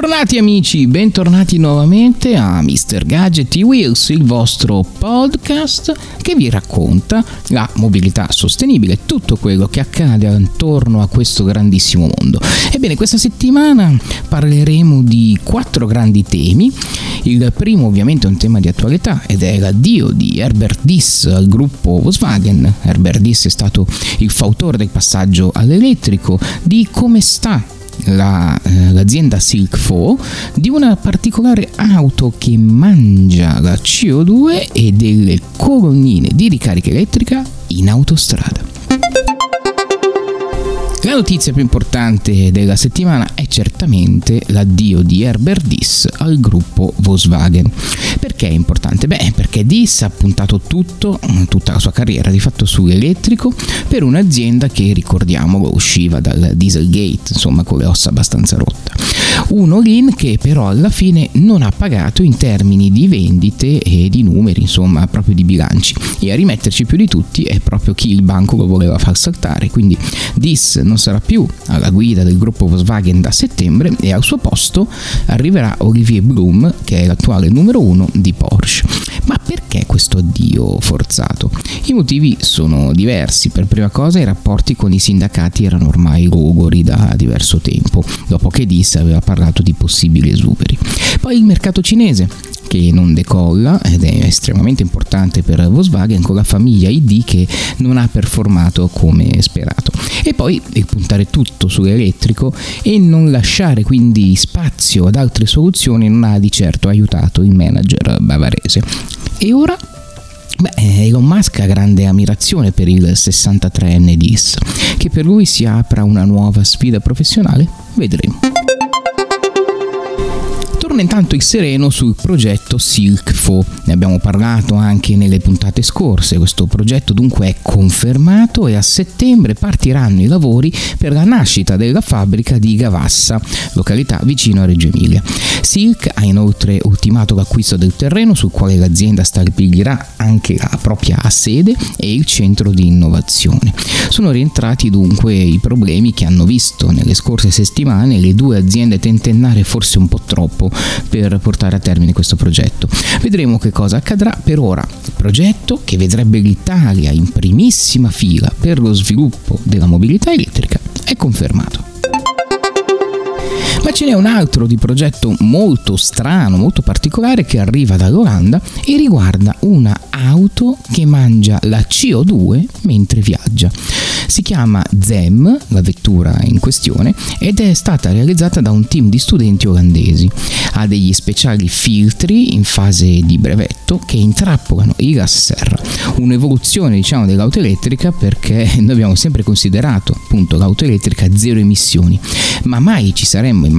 Bentornati amici, bentornati nuovamente a Mr. Gadget Wheels, il vostro podcast che vi racconta la mobilità sostenibile, tutto quello che accade attorno a questo grandissimo mondo. Ebbene, questa settimana parleremo di quattro grandi temi. Il primo ovviamente è un tema di attualità ed è l'addio di Herbert Diss al gruppo Volkswagen. Herbert Diss è stato il fautore del passaggio all'elettrico, di come sta la, eh, l'azienda Silk 4 di una particolare auto che mangia la CO2 e delle colonnine di ricarica elettrica in autostrada. La notizia più importante della settimana è certamente l'addio di Herbert Diss al gruppo Volkswagen. Perché è importante? Beh, perché Diss ha puntato tutto, tutta la sua carriera di fatto sull'elettrico per un'azienda che ricordiamolo usciva dal Dieselgate, insomma con le ossa abbastanza rotte. Un all-in che però alla fine non ha pagato in termini di vendite e di numeri, insomma proprio di bilanci. E a rimetterci più di tutti è proprio chi il banco lo voleva far saltare, quindi Diss non sarà più alla guida del gruppo Volkswagen da settembre e al suo posto arriverà Olivier Blum, che è l'attuale numero uno di Porsche. Ma perché questo addio forzato? I motivi sono diversi. Per prima cosa i rapporti con i sindacati erano ormai logori da diverso tempo, dopo che Diss aveva parlato di possibili esuberi. Poi il mercato cinese, che non decolla ed è estremamente importante per Volkswagen con la famiglia ID che non ha performato come sperato. E poi puntare tutto sull'elettrico e non lasciare quindi spazio ad altre soluzioni non ha di certo aiutato il manager bavarese. E ora Beh, Elon Musk ha grande ammirazione per il 63enne Dis, che per lui si apra una nuova sfida professionale? Vedremo torna intanto il sereno sul progetto Silk Fo. Ne abbiamo parlato anche nelle puntate scorse. Questo progetto dunque è confermato e a settembre partiranno i lavori per la nascita della fabbrica di Gavassa, località vicino a Reggio Emilia. Silk ha inoltre ultimato l'acquisto del terreno sul quale l'azienda stabilirà anche la propria sede e il centro di innovazione. Sono rientrati dunque i problemi che hanno visto nelle scorse settimane le due aziende tentennare forse un po' troppo per portare a termine questo progetto. Vedremo che cosa accadrà per ora. Il progetto che vedrebbe l'Italia in primissima fila per lo sviluppo della mobilità elettrica è confermato. Ma ce n'è un altro di progetto molto strano, molto particolare che arriva dall'Olanda e riguarda una auto che mangia la CO2 mentre viaggia. Si chiama ZEM, la vettura in questione, ed è stata realizzata da un team di studenti olandesi. Ha degli speciali filtri in fase di brevetto che intrappolano i gas serra. Un'evoluzione diciamo dell'auto elettrica perché noi abbiamo sempre considerato appunto l'auto elettrica zero emissioni, ma mai ci saremmo immaginati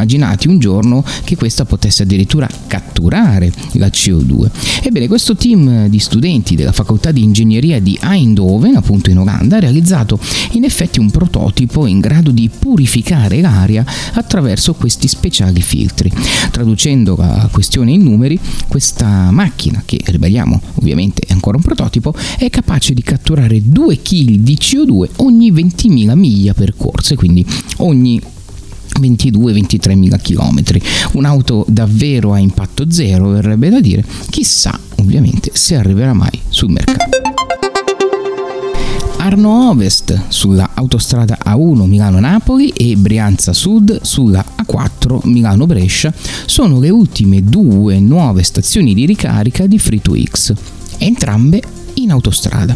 un giorno che questa potesse addirittura catturare la CO2. Ebbene, questo team di studenti della facoltà di ingegneria di Eindhoven, appunto in Olanda, ha realizzato in effetti un prototipo in grado di purificare l'aria attraverso questi speciali filtri. Traducendo la questione in numeri, questa macchina, che ribadiamo ovviamente è ancora un prototipo, è capace di catturare 2 kg di CO2 ogni 20.000 miglia percorse, quindi ogni 22-23 mila chilometri. Un'auto davvero a impatto zero, verrebbe da dire. Chissà, ovviamente, se arriverà mai sul mercato. Arno Ovest sulla autostrada A1 Milano-Napoli e Brianza Sud sulla A4 Milano-Brescia sono le ultime due nuove stazioni di ricarica di Free2X, entrambe in autostrada.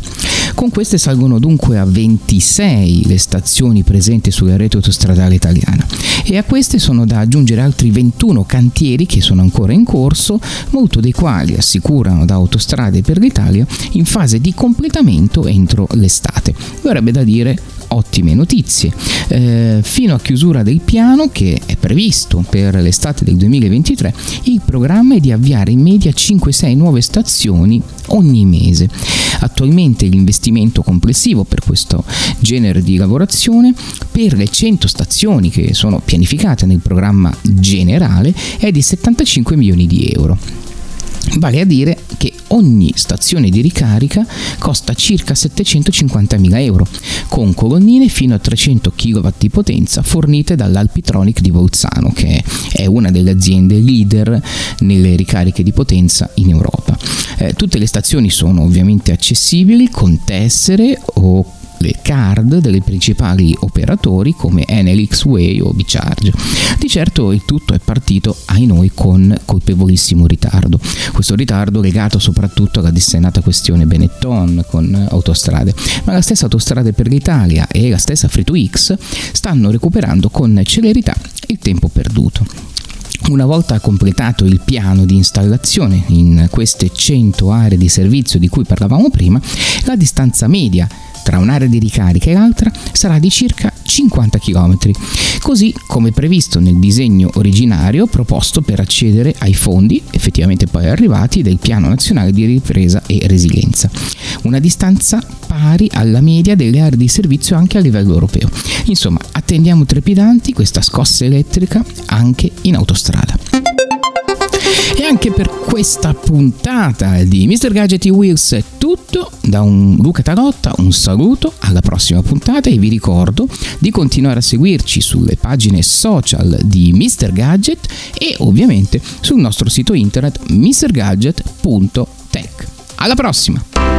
Con queste salgono dunque a 26 le stazioni presenti sulla rete autostradale italiana e a queste sono da aggiungere altri 21 cantieri che sono ancora in corso, molto dei quali assicurano da Autostrade per l'Italia in fase di completamento entro l'estate. Vorrebbe da dire ottime notizie. Eh, fino a chiusura del piano, che è previsto per l'estate del 2023, il programma è di avviare in media 5-6 nuove stazioni ogni mese. Attualmente l'investimento complessivo per questo genere di lavorazione per le 100 stazioni che sono pianificate nel programma generale è di 75 milioni di euro. Vale a dire che ogni stazione di ricarica costa circa 750.000 euro, con colonnine fino a 300 kW di potenza fornite dall'Alpitronic di Bolzano, che è una delle aziende leader nelle ricariche di potenza in Europa. Eh, tutte le stazioni sono ovviamente accessibili con tessere o le card dei principali operatori come Enel X-Way o Bicharge. Di certo il tutto è partito ai noi con colpevolissimo ritardo. Questo ritardo legato soprattutto alla dissennata questione Benetton con autostrade, ma la stessa Autostrade per l'Italia e la stessa Free2X stanno recuperando con celerità il tempo perduto. Una volta completato il piano di installazione in queste 100 aree di servizio di cui parlavamo prima, la distanza media tra un'area di ricarica e l'altra sarà di circa 50 km, così come previsto nel disegno originario proposto per accedere ai fondi effettivamente poi arrivati del Piano Nazionale di Ripresa e Resilienza. Una distanza pari alla media delle aree di servizio anche a livello europeo. Insomma, attendiamo trepidanti questa scossa elettrica anche in autostrada. E anche per questa puntata di Mr. Gadget Wheels è tutto. Da un Luca Tarotta un saluto, alla prossima puntata e vi ricordo di continuare a seguirci sulle pagine social di Mr. Gadget e ovviamente sul nostro sito internet mrgadget.tech. Alla prossima!